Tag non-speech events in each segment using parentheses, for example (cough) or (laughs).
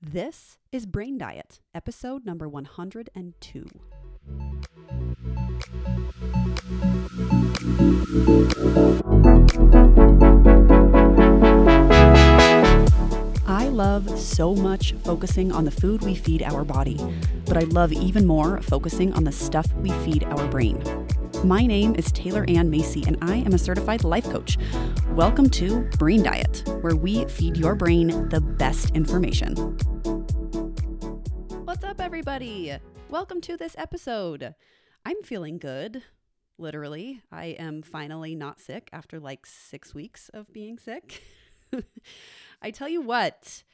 This is Brain Diet, episode number 102. I love so much focusing on the food we feed our body, but I love even more focusing on the stuff we feed our brain. My name is Taylor Ann Macy, and I am a certified life coach. Welcome to Brain Diet, where we feed your brain the best information. What's up, everybody? Welcome to this episode. I'm feeling good, literally. I am finally not sick after like six weeks of being sick. (laughs) I tell you what,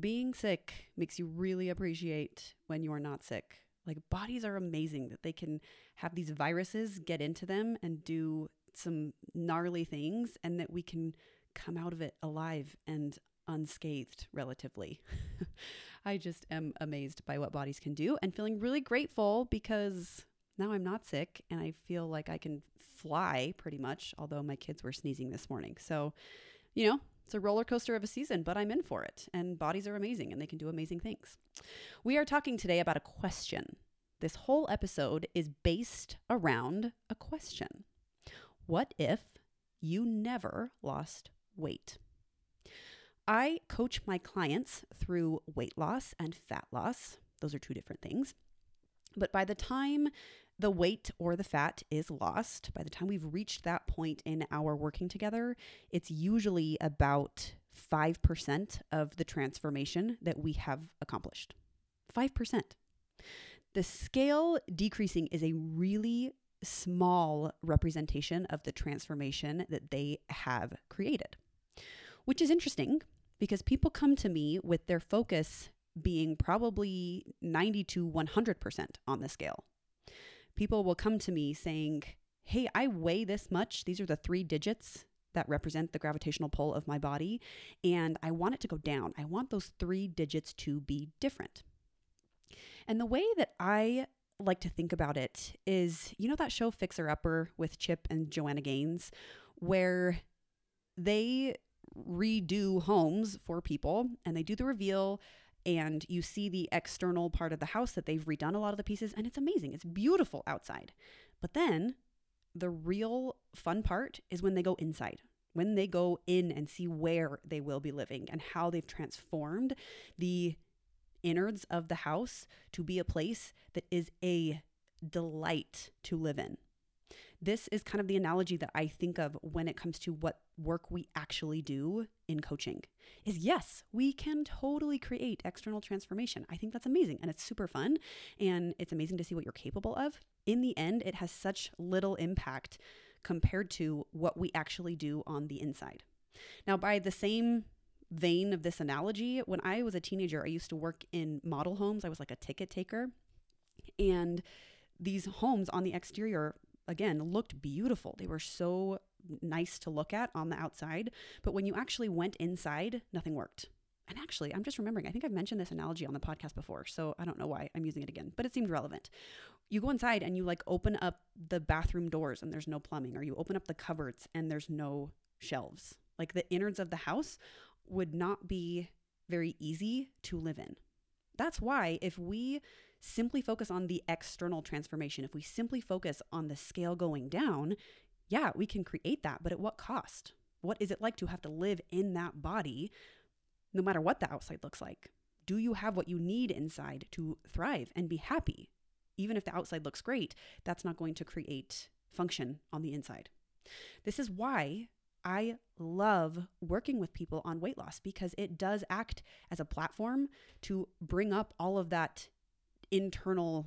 being sick makes you really appreciate when you're not sick. Like bodies are amazing that they can have these viruses get into them and do some gnarly things and that we can come out of it alive and unscathed relatively. (laughs) I just am amazed by what bodies can do and feeling really grateful because now I'm not sick and I feel like I can fly pretty much, although my kids were sneezing this morning. So, you know, it's a roller coaster of a season, but I'm in for it. And bodies are amazing and they can do amazing things. We are talking today about a question. This whole episode is based around a question What if you never lost weight? I coach my clients through weight loss and fat loss. Those are two different things. But by the time the weight or the fat is lost, by the time we've reached that point in our working together, it's usually about 5% of the transformation that we have accomplished. 5%. The scale decreasing is a really small representation of the transformation that they have created, which is interesting because people come to me with their focus being probably 90 to 100% on the scale. People will come to me saying, Hey, I weigh this much. These are the three digits that represent the gravitational pull of my body, and I want it to go down. I want those three digits to be different. And the way that I like to think about it is you know that show Fixer Upper with Chip and Joanna Gaines, where they redo homes for people and they do the reveal and you see the external part of the house that they've redone a lot of the pieces and it's amazing. It's beautiful outside. But then the real fun part is when they go inside. When they go in and see where they will be living and how they've transformed the innards of the house to be a place that is a delight to live in. This is kind of the analogy that I think of when it comes to what work we actually do in coaching. Is yes, we can totally create external transformation. I think that's amazing and it's super fun and it's amazing to see what you're capable of. In the end, it has such little impact compared to what we actually do on the inside. Now, by the same vein of this analogy, when I was a teenager, I used to work in model homes. I was like a ticket taker. And these homes on the exterior, again, looked beautiful. They were so nice to look at on the outside. But when you actually went inside, nothing worked. And actually, I'm just remembering, I think I've mentioned this analogy on the podcast before. So I don't know why I'm using it again, but it seemed relevant. You go inside and you like open up the bathroom doors and there's no plumbing, or you open up the cupboards and there's no shelves. Like the innards of the house would not be very easy to live in. That's why if we simply focus on the external transformation, if we simply focus on the scale going down, yeah, we can create that, but at what cost? What is it like to have to live in that body no matter what the outside looks like? Do you have what you need inside to thrive and be happy? Even if the outside looks great, that's not going to create function on the inside. This is why I love working with people on weight loss because it does act as a platform to bring up all of that internal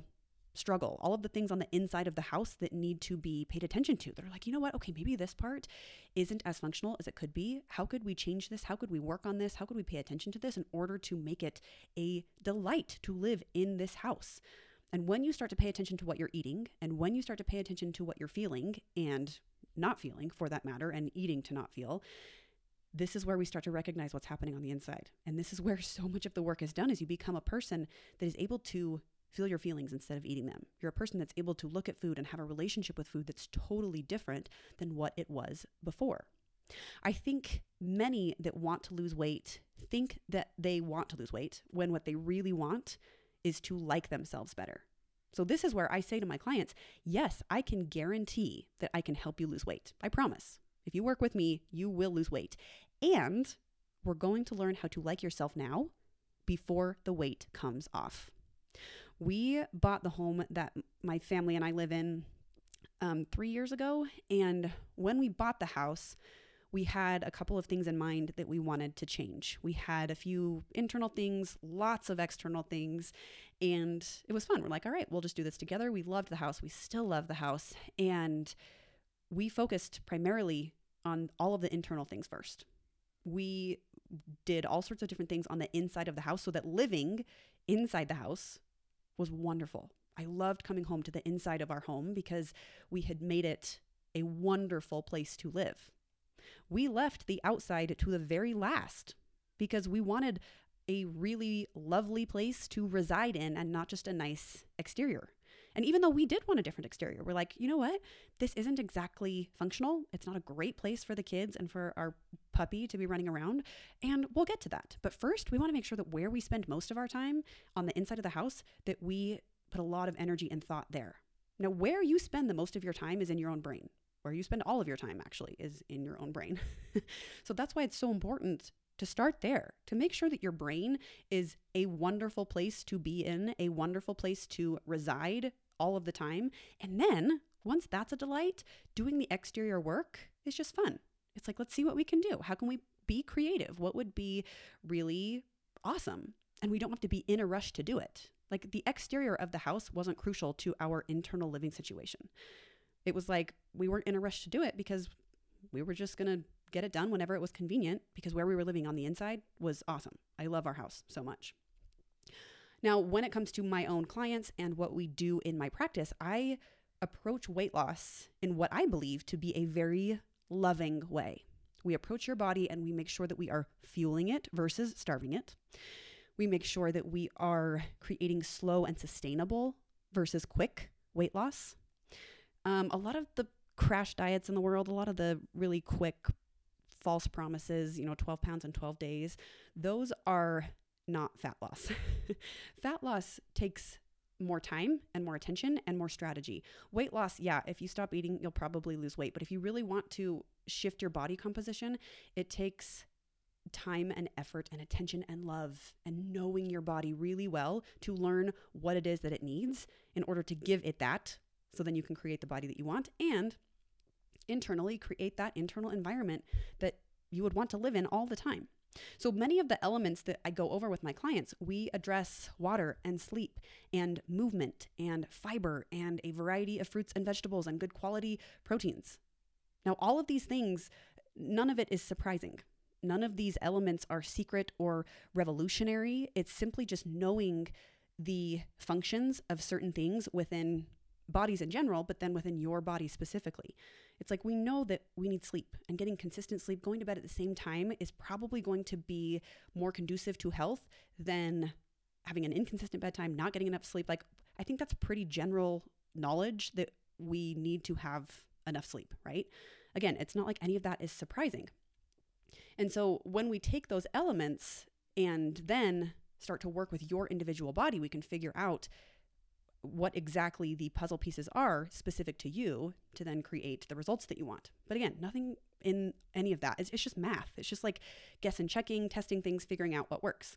struggle, all of the things on the inside of the house that need to be paid attention to. They're like, you know what? Okay, maybe this part isn't as functional as it could be. How could we change this? How could we work on this? How could we pay attention to this in order to make it a delight to live in this house? And when you start to pay attention to what you're eating, and when you start to pay attention to what you're feeling and not feeling for that matter, and eating to not feel, this is where we start to recognize what's happening on the inside. And this is where (laughs) so much of the work is done is you become a person that is able to feel your feelings instead of eating them. You're a person that's able to look at food and have a relationship with food that's totally different than what it was before. I think many that want to lose weight think that they want to lose weight when what they really want is to like themselves better. So, this is where I say to my clients, yes, I can guarantee that I can help you lose weight. I promise. If you work with me, you will lose weight. And we're going to learn how to like yourself now before the weight comes off. We bought the home that my family and I live in um, three years ago. And when we bought the house, we had a couple of things in mind that we wanted to change. We had a few internal things, lots of external things, and it was fun. We're like, all right, we'll just do this together. We loved the house. We still love the house. And we focused primarily on all of the internal things first. We did all sorts of different things on the inside of the house so that living inside the house was wonderful. I loved coming home to the inside of our home because we had made it a wonderful place to live. We left the outside to the very last because we wanted a really lovely place to reside in and not just a nice exterior. And even though we did want a different exterior, we're like, you know what? This isn't exactly functional. It's not a great place for the kids and for our puppy to be running around. And we'll get to that. But first, we want to make sure that where we spend most of our time on the inside of the house, that we put a lot of energy and thought there. Now, where you spend the most of your time is in your own brain. Where you spend all of your time actually is in your own brain. (laughs) so that's why it's so important to start there, to make sure that your brain is a wonderful place to be in, a wonderful place to reside all of the time. And then once that's a delight, doing the exterior work is just fun. It's like, let's see what we can do. How can we be creative? What would be really awesome? And we don't have to be in a rush to do it. Like the exterior of the house wasn't crucial to our internal living situation. It was like we weren't in a rush to do it because we were just going to get it done whenever it was convenient because where we were living on the inside was awesome. I love our house so much. Now, when it comes to my own clients and what we do in my practice, I approach weight loss in what I believe to be a very loving way. We approach your body and we make sure that we are fueling it versus starving it. We make sure that we are creating slow and sustainable versus quick weight loss. Um, a lot of the crash diets in the world, a lot of the really quick false promises, you know, 12 pounds in 12 days, those are not fat loss. (laughs) fat loss takes more time and more attention and more strategy. Weight loss, yeah, if you stop eating, you'll probably lose weight. But if you really want to shift your body composition, it takes time and effort and attention and love and knowing your body really well to learn what it is that it needs in order to give it that so then you can create the body that you want and internally create that internal environment that you would want to live in all the time. So many of the elements that I go over with my clients, we address water and sleep and movement and fiber and a variety of fruits and vegetables and good quality proteins. Now, all of these things, none of it is surprising. None of these elements are secret or revolutionary. It's simply just knowing the functions of certain things within bodies in general, but then within your body specifically. It's like we know that we need sleep and getting consistent sleep, going to bed at the same time is probably going to be more conducive to health than having an inconsistent bedtime, not getting enough sleep. Like, I think that's pretty general knowledge that we need to have enough sleep, right? Again, it's not like any of that is surprising. And so when we take those elements and then start to work with your individual body, we can figure out what exactly the puzzle pieces are specific to you to then create the results that you want. But again, nothing in any of that. It's, it's just math. It's just like guess and checking, testing things, figuring out what works.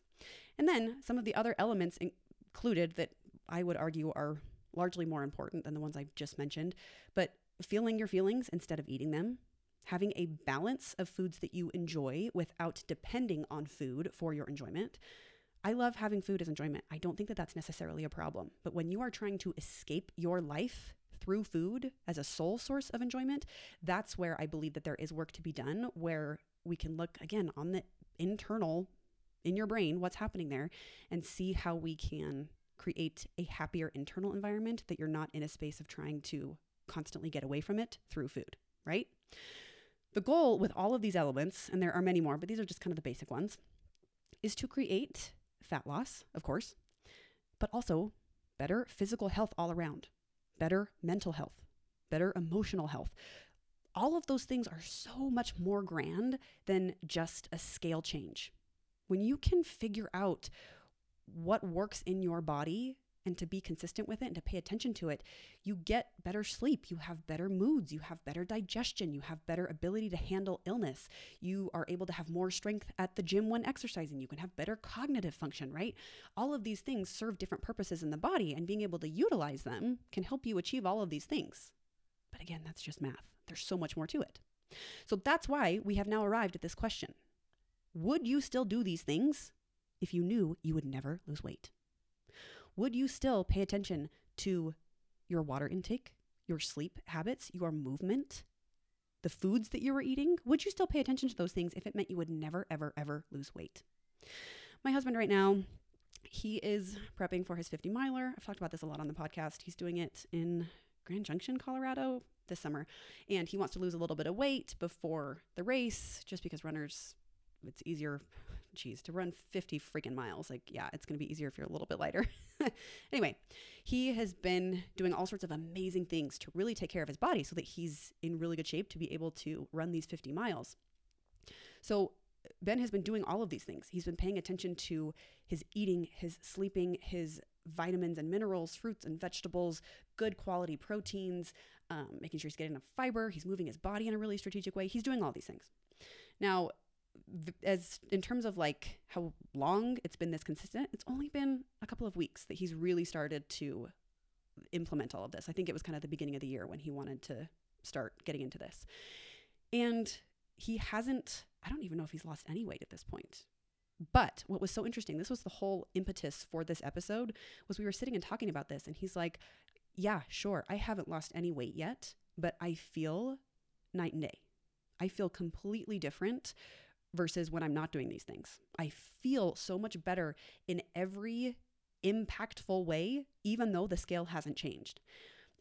And then some of the other elements included that I would argue are largely more important than the ones I've just mentioned, but feeling your feelings instead of eating them, having a balance of foods that you enjoy without depending on food for your enjoyment, I love having food as enjoyment. I don't think that that's necessarily a problem. But when you are trying to escape your life through food as a sole source of enjoyment, that's where I believe that there is work to be done, where we can look again on the internal in your brain, what's happening there, and see how we can create a happier internal environment that you're not in a space of trying to constantly get away from it through food, right? The goal with all of these elements, and there are many more, but these are just kind of the basic ones, is to create fat loss, of course, but also better physical health all around, better mental health, better emotional health. all of those things are so much more grand than just a scale change. When you can figure out what works in your body and to be consistent with it and to pay attention to it, you get better sleep, you have better moods, you have better digestion, you have better ability to handle illness. You are able to have more strength at the gym when exercising. You can have better cognitive function, right? All of these things serve different purposes in the body, and being able to utilize them can help you achieve all of these things. But again, that's just math. There's so much more to it. So that's why we have now arrived at this question Would you still do these things if you knew you would never lose weight? Would you still pay attention to your water intake, your sleep habits, your movement, the foods that you were eating? Would you still pay attention to those things if it meant you would never, ever, ever lose weight? My husband, right now, he is prepping for his 50 miler. I've talked about this a lot on the podcast. He's doing it in Grand Junction, Colorado this summer. And he wants to lose a little bit of weight before the race just because runners, it's easier, geez, to run 50 freaking miles. Like, yeah, it's going to be easier if you're a little bit lighter. (laughs) anyway, he has been doing all sorts of amazing things to really take care of his body so that he's in really good shape to be able to run these 50 miles. So, Ben has been doing all of these things. He's been paying attention to his eating, his sleeping, his vitamins and minerals, fruits and vegetables, good quality proteins, um, making sure he's getting enough fiber. He's moving his body in a really strategic way. He's doing all these things. Now, as in terms of like how long it's been this consistent, it's only been a couple of weeks that he's really started to implement all of this. I think it was kind of the beginning of the year when he wanted to start getting into this. And he hasn't, I don't even know if he's lost any weight at this point. But what was so interesting, this was the whole impetus for this episode, was we were sitting and talking about this, and he's like, Yeah, sure, I haven't lost any weight yet, but I feel night and day. I feel completely different versus when I'm not doing these things. I feel so much better in every impactful way, even though the scale hasn't changed.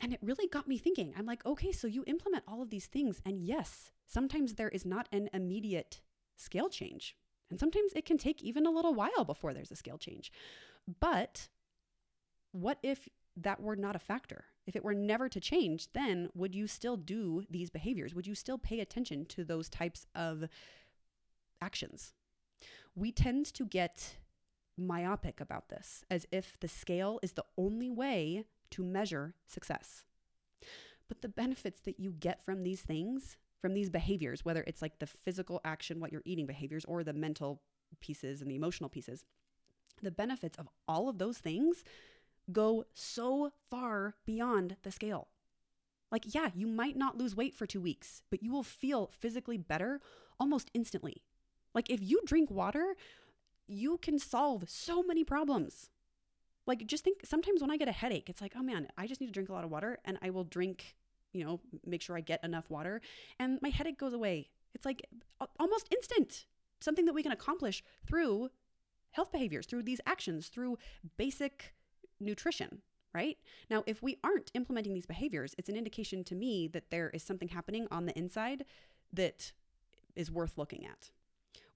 And it really got me thinking. I'm like, okay, so you implement all of these things. And yes, sometimes there is not an immediate scale change. And sometimes it can take even a little while before there's a scale change. But what if that were not a factor? If it were never to change, then would you still do these behaviors? Would you still pay attention to those types of actions? We tend to get myopic about this, as if the scale is the only way to measure success. But the benefits that you get from these things from these behaviors, whether it's like the physical action, what you're eating behaviors, or the mental pieces and the emotional pieces, the benefits of all of those things go so far beyond the scale. Like, yeah, you might not lose weight for two weeks, but you will feel physically better almost instantly. Like, if you drink water, you can solve so many problems. Like, just think sometimes when I get a headache, it's like, oh man, I just need to drink a lot of water and I will drink you know, make sure I get enough water, and my headache goes away. It's like almost instant. Something that we can accomplish through health behaviors, through these actions, through basic nutrition, right? Now, if we aren't implementing these behaviors, it's an indication to me that there is something happening on the inside that is worth looking at.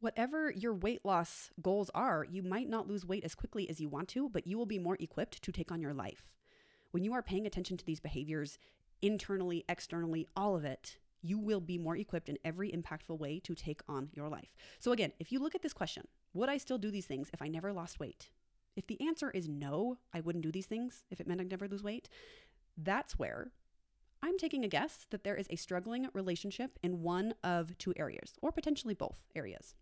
Whatever your weight loss goals are, you might not lose weight as quickly as you want to, but you will be more equipped to take on your life. When you are paying attention to these behaviors, internally, externally, all of it, you will be more equipped in every impactful way to take on your life. So, again, if you look at this question, would I still do these things if I never lost weight? If the answer is no, I wouldn't do these things if it meant I'd never lose weight, that's where I'm taking a guess that there is a struggling relationship in one of two areas, or potentially both areas.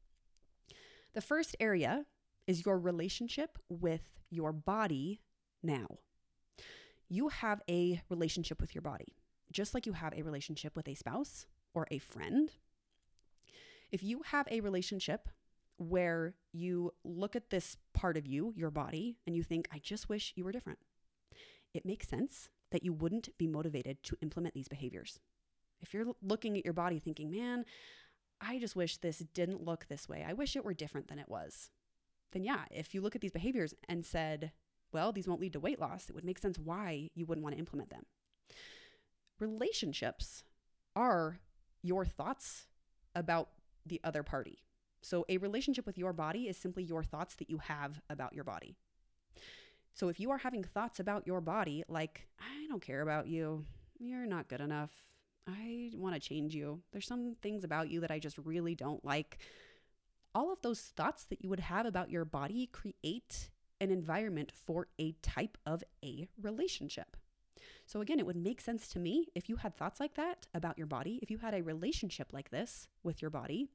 The first area is your relationship with your body now you have a relationship with your body, just like you have a relationship with a spouse or a friend. If you have a relationship where you look at this part of you, your body, and you think, I just wish you were different, it makes sense that you wouldn't be motivated to implement these behaviors. If you're looking at your body thinking, man, I just wish this didn't look this way, I wish it were different than it was, then yeah, if you look at these behaviors and said, well, these won't lead to weight loss. It would make sense why you wouldn't want to implement them. Relationships are your thoughts about the other party. So, a relationship with your body is simply your thoughts that you have about your body. So, if you are having thoughts about your body, like, I don't care about you, you're not good enough, I want to change you. There's some things about you that I just really don't like. All of those thoughts that you would have about your body create an environment for a type of a relationship. So, again, it would make sense to me if you had thoughts like that about your body, if you had a relationship like this with your body,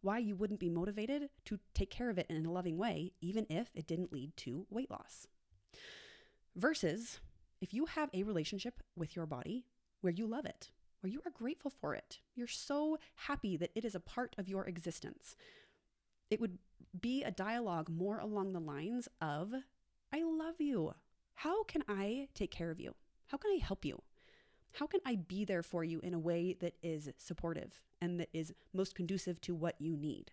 why you wouldn't be motivated to take care of it in a loving way, even if it didn't lead to weight loss. Versus if you have a relationship with your body where you love it, where you are grateful for it, you're so happy that it is a part of your existence, it would be a dialogue more along the lines of, I love you. How can I take care of you? How can I help you? How can I be there for you in a way that is supportive and that is most conducive to what you need?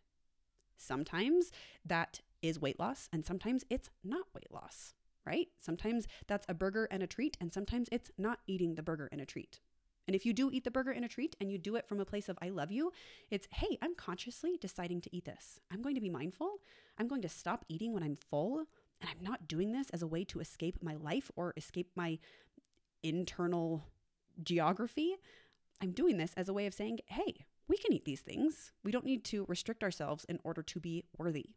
Sometimes that is weight loss, and sometimes it's not weight loss, right? Sometimes that's a burger and a treat, and sometimes it's not eating the burger and a treat. And if you do eat the burger and a treat and you do it from a place of I love you, it's hey, I'm consciously deciding to eat this. I'm going to be mindful. I'm going to stop eating when I'm full. And I'm not doing this as a way to escape my life or escape my internal geography. I'm doing this as a way of saying, hey, we can eat these things. We don't need to restrict ourselves in order to be worthy.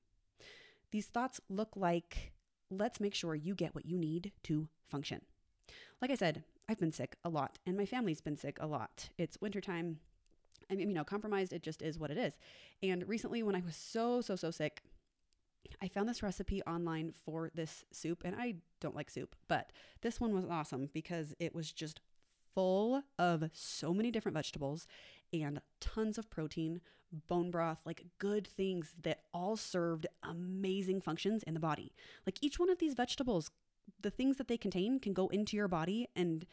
These thoughts look like let's make sure you get what you need to function. Like I said, I've been sick a lot and my family's been sick a lot. It's wintertime. I'm compromised. It just is what it is. And recently, when I was so, so, so sick, I found this recipe online for this soup, and I don't like soup, but this one was awesome because it was just full of so many different vegetables and tons of protein, bone broth, like good things that all served amazing functions in the body. Like each one of these vegetables, the things that they contain can go into your body and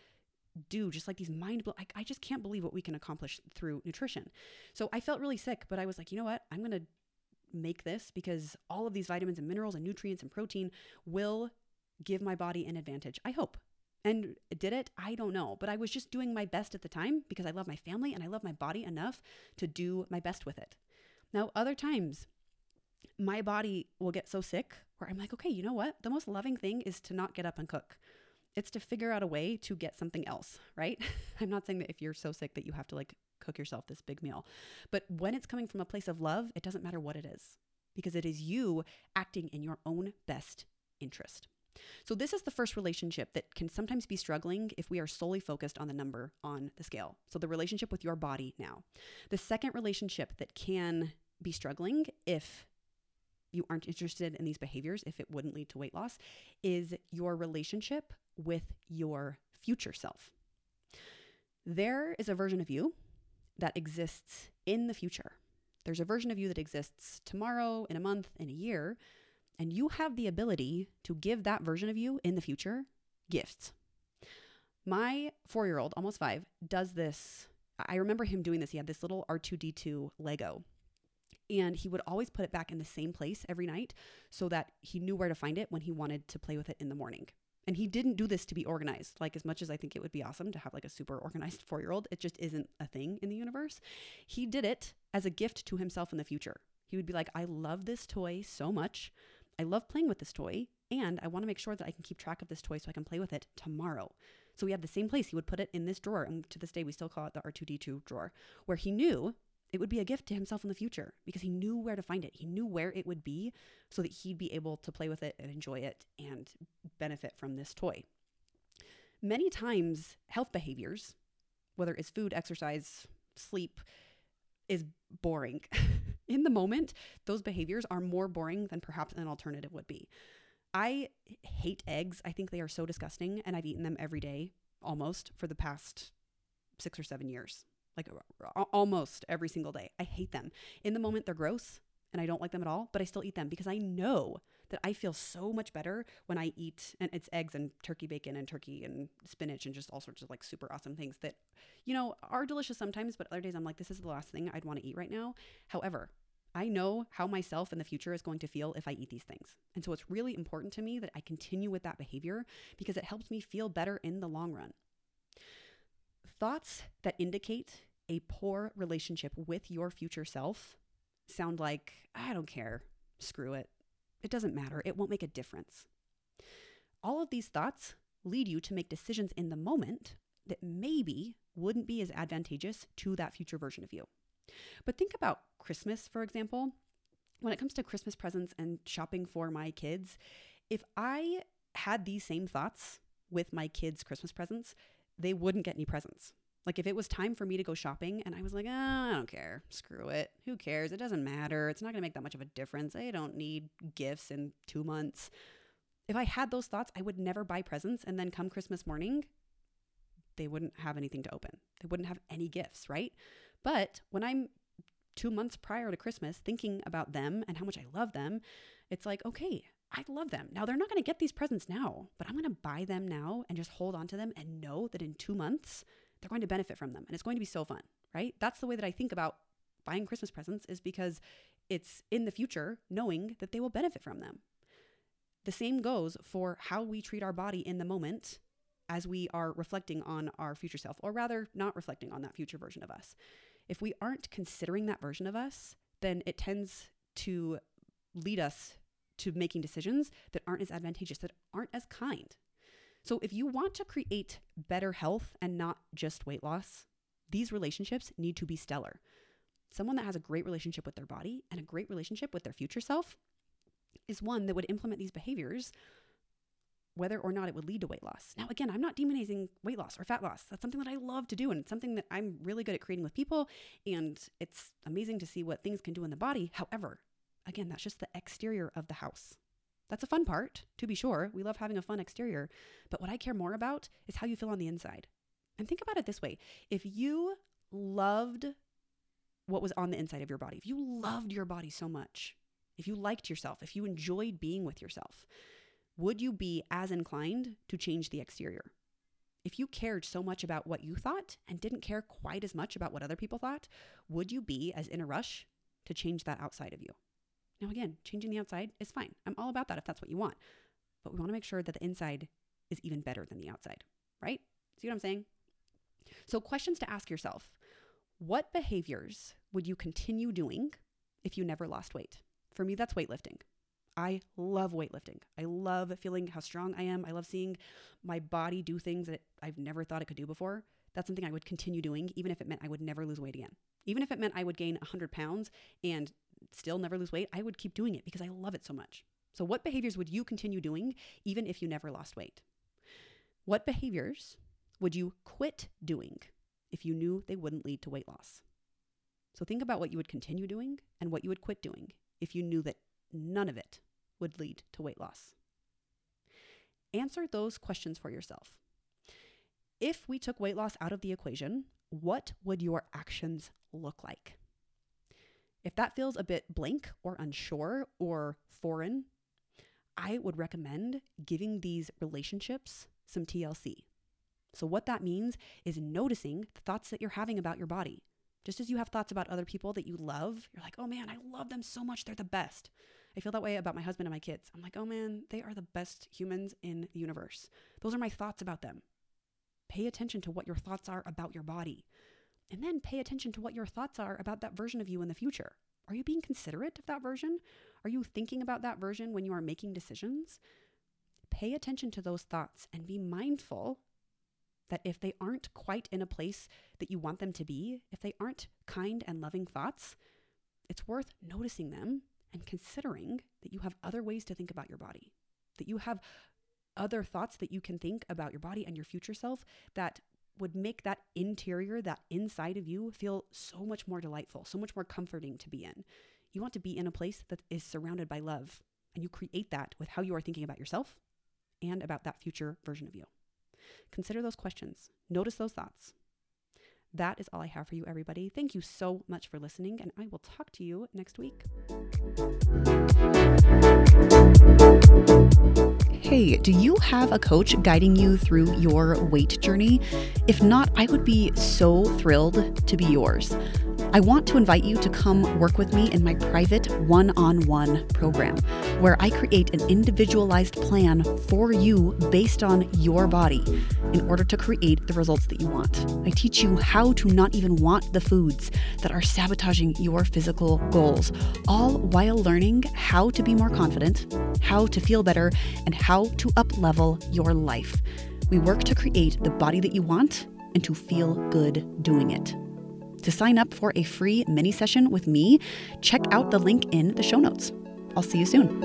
do just like these mind blow. I, I just can't believe what we can accomplish through nutrition. So I felt really sick, but I was like, you know what? I'm going to make this because all of these vitamins and minerals and nutrients and protein will give my body an advantage. I hope. And did it? I don't know. But I was just doing my best at the time because I love my family and I love my body enough to do my best with it. Now, other times, my body will get so sick where I'm like, okay, you know what? The most loving thing is to not get up and cook. It's to figure out a way to get something else, right? (laughs) I'm not saying that if you're so sick that you have to like cook yourself this big meal. But when it's coming from a place of love, it doesn't matter what it is because it is you acting in your own best interest. So, this is the first relationship that can sometimes be struggling if we are solely focused on the number on the scale. So, the relationship with your body now. The second relationship that can be struggling if you aren't interested in these behaviors, if it wouldn't lead to weight loss, is your relationship with your future self. There is a version of you that exists in the future. There's a version of you that exists tomorrow, in a month, in a year and you have the ability to give that version of you in the future gifts. My four year old, almost five, does this. I remember him doing this. He had this little R2D2 Lego, and he would always put it back in the same place every night so that he knew where to find it when he wanted to play with it in the morning. And he didn't do this to be organized. Like, as much as I think it would be awesome to have like a super organized four year old, it just isn't a thing in the universe. He did it as a gift to himself in the future. He would be like, I love this toy so much. I love playing with this toy and I want to make sure that I can keep track of this toy so I can play with it tomorrow. So we had the same place. He would put it in this drawer, and to this day, we still call it the R2D2 drawer, where he knew it would be a gift to himself in the future because he knew where to find it. He knew where it would be so that he'd be able to play with it and enjoy it and benefit from this toy. Many times, health behaviors, whether it's food, exercise, sleep, is boring. (laughs) in the moment, those behaviors are more boring than perhaps an alternative would be. I hate eggs. I think they are so disgusting, and I've eaten them every day almost for the past six or seven years. Like almost every single day. I hate them. In the moment, they're gross and I don't like them at all, but I still eat them because I know that I feel so much better when I eat and it's eggs and turkey bacon and turkey and spinach and just all sorts of like super awesome things that, you know, are delicious sometimes, but other days I'm like, this is the last thing I'd want to eat right now. However, I know how myself in the future is going to feel if I eat these things. And so it's really important to me that I continue with that behavior because it helps me feel better in the long run. Thoughts that indicate a poor relationship with your future self sound like, I don't care, screw it. It doesn't matter, it won't make a difference. All of these thoughts lead you to make decisions in the moment that maybe wouldn't be as advantageous to that future version of you. But think about Christmas, for example. When it comes to Christmas presents and shopping for my kids, if I had these same thoughts with my kids' Christmas presents, they wouldn't get any presents. Like if it was time for me to go shopping and I was like, oh, I don't care, screw it. Who cares? It doesn't matter. It's not going to make that much of a difference. I don't need gifts in two months. If I had those thoughts, I would never buy presents. And then come Christmas morning, they wouldn't have anything to open. They wouldn't have any gifts, right? But when I'm two months prior to Christmas thinking about them and how much I love them, it's like, okay, I love them. Now they're not going to get these presents now, but I'm going to buy them now and just hold on to them and know that in two months they're going to benefit from them and it's going to be so fun, right? That's the way that I think about buying Christmas presents is because it's in the future knowing that they will benefit from them. The same goes for how we treat our body in the moment as we are reflecting on our future self, or rather, not reflecting on that future version of us. If we aren't considering that version of us, then it tends to lead us to making decisions that aren't as advantageous, that aren't as kind. So, if you want to create better health and not just weight loss, these relationships need to be stellar. Someone that has a great relationship with their body and a great relationship with their future self is one that would implement these behaviors whether or not it would lead to weight loss. Now, again, I'm not demonizing weight loss or fat loss. That's something that I love to do and it's something that I'm really good at creating with people. And it's amazing to see what things can do in the body. However, again, that's just the exterior of the house. That's a fun part, to be sure. We love having a fun exterior. But what I care more about is how you feel on the inside. And think about it this way if you loved what was on the inside of your body, if you loved your body so much, if you liked yourself, if you enjoyed being with yourself, would you be as inclined to change the exterior? If you cared so much about what you thought and didn't care quite as much about what other people thought, would you be as in a rush to change that outside of you? Now, again, changing the outside is fine. I'm all about that if that's what you want. But we want to make sure that the inside is even better than the outside, right? See what I'm saying? So, questions to ask yourself What behaviors would you continue doing if you never lost weight? For me, that's weightlifting. I love weightlifting. I love feeling how strong I am. I love seeing my body do things that I've never thought it could do before. That's something I would continue doing, even if it meant I would never lose weight again. Even if it meant I would gain 100 pounds and still never lose weight, I would keep doing it because I love it so much. So, what behaviors would you continue doing even if you never lost weight? What behaviors would you quit doing if you knew they wouldn't lead to weight loss? So, think about what you would continue doing and what you would quit doing if you knew that none of it would lead to weight loss? Answer those questions for yourself. If we took weight loss out of the equation, what would your actions look like? If that feels a bit blank or unsure or foreign, I would recommend giving these relationships some TLC. So, what that means is noticing the thoughts that you're having about your body. Just as you have thoughts about other people that you love, you're like, oh man, I love them so much. They're the best. I feel that way about my husband and my kids. I'm like, oh man, they are the best humans in the universe. Those are my thoughts about them. Pay attention to what your thoughts are about your body. And then pay attention to what your thoughts are about that version of you in the future. Are you being considerate of that version? Are you thinking about that version when you are making decisions? Pay attention to those thoughts and be mindful that if they aren't quite in a place that you want them to be, if they aren't kind and loving thoughts, it's worth noticing them and considering that you have other ways to think about your body, that you have other thoughts that you can think about your body and your future self that would make that interior, that inside of you, feel so much more delightful, so much more comforting to be in. You want to be in a place that is surrounded by love, and you create that with how you are thinking about yourself and about that future version of you. Consider those questions, notice those thoughts, that is all I have for you, everybody. Thank you so much for listening, and I will talk to you next week. Hey, do you have a coach guiding you through your weight journey? If not, I would be so thrilled to be yours. I want to invite you to come work with me in my private one on one program, where I create an individualized plan for you based on your body in order to create the results that you want. I teach you how to not even want the foods that are sabotaging your physical goals, all while learning how to be more confident, how to feel better, and how to uplevel your life. We work to create the body that you want and to feel good doing it. To sign up for a free mini session with me, check out the link in the show notes. I'll see you soon.